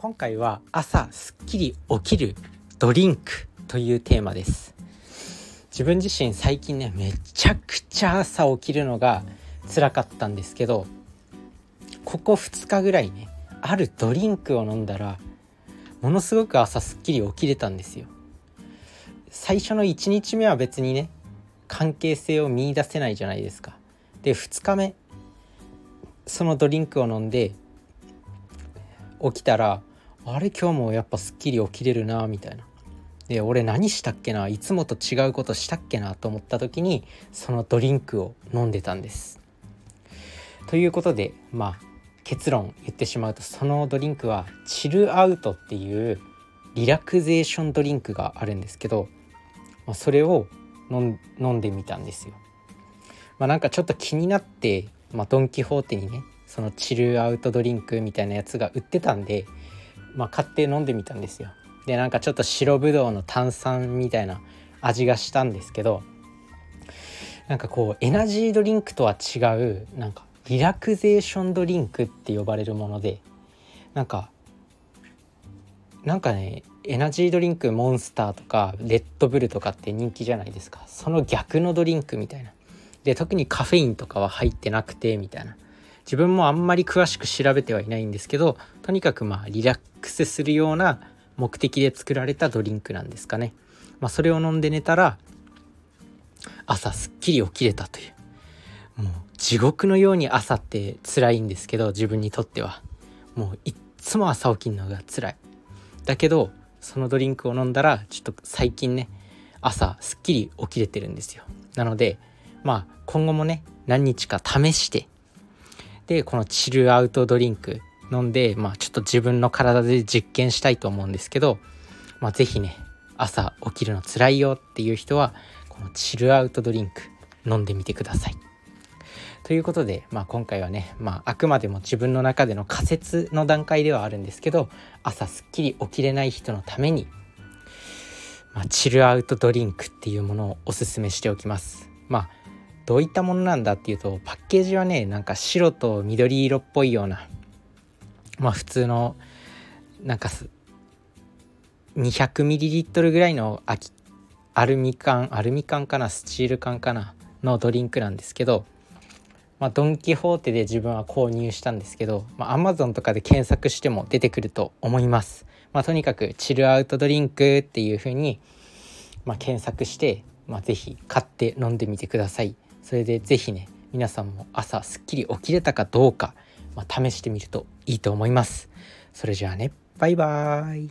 今回は朝すっきり起きるドリンクというテーマです。自分自身最近ねめちゃくちゃ朝起きるのが辛かったんですけどここ2日ぐらいねあるドリンクを飲んだらものすごく朝すっきり起きれたんですよ。最初の1日目は別にね関係性を見いだせないじゃないですか。で2日目そのドリンクを飲んで起きたらあれ今日もやっぱすっきり起きれるなみたいな。で俺何したっけな？いつもと違うことしたっけなと思った時にそのドリンクを飲んでたんです。ということでまあ結論言ってしまうとそのドリンクはチルアウトっていうリラクゼーションドリンクがあるんですけど、まあ、それを飲んでみたんですよ。まあ、なんかちょっと気になって、まあ、ドン・キホーテにねそのチルアウトドリンクみたいなやつが売ってたんでまあ、買って飲んでみたんですよ。でなんかちょっと白ぶどうの炭酸みたいな味がしたんですけどなんかこうエナジードリンクとは違うなんかリラクゼーションドリンクって呼ばれるものでなんかなんかねエナジードリンクモンスターとかレッドブルとかって人気じゃないですか。その逆のドリンクみたいな。で特にカフェインとかは入ってなくてみたいな。自分もあんまり詳しく調べてはいないんですけどとにかくまあリラックスするような目的で作られたドリンクなんですかね、まあ、それを飲んで寝たら朝すっきり起きれたという。もう地獄のように朝って辛いんですけど自分にとっては。もういっつも朝起きるのが辛い。だけどそのドリンクを飲んだらちょっと最近ね朝すっきり起きれてるんですよ。なのでまあ今後もね何日か試してでこのチルアウトドリンク飲んで、まあ、ちょっと自分の体で実験したいと思うんですけど、まあ、是非ね朝起きるの辛いよっていう人はこのチルアウトドリンク飲んでみてください。ということで、まあ、今回はね、まあ、あくまでも自分の中での仮説の段階ではあるんですけど朝すっきり起きれない人のために、まあ、チルアウトドリンクっていうものをおすすめしておきます。まあどういったものなんだっていうとパッケージはねなんか白と緑色っぽいようなまあ普通のなんか 200ml ぐらいのアルミ缶アルミ缶かなスチール缶かなのドリンクなんですけど、まあ、ドン・キホーテで自分は購入したんですけど、まあ、Amazon とかで検索しても出てくると思います。まあ、とにかくチルアウトドリンクっていう風にまに、検索して、まあ、是非買って飲んでみてください。それで是非ね皆さんも朝すっきり起きれたかどうか、まあ、試してみるといいと思います。それじゃあねバイバーイ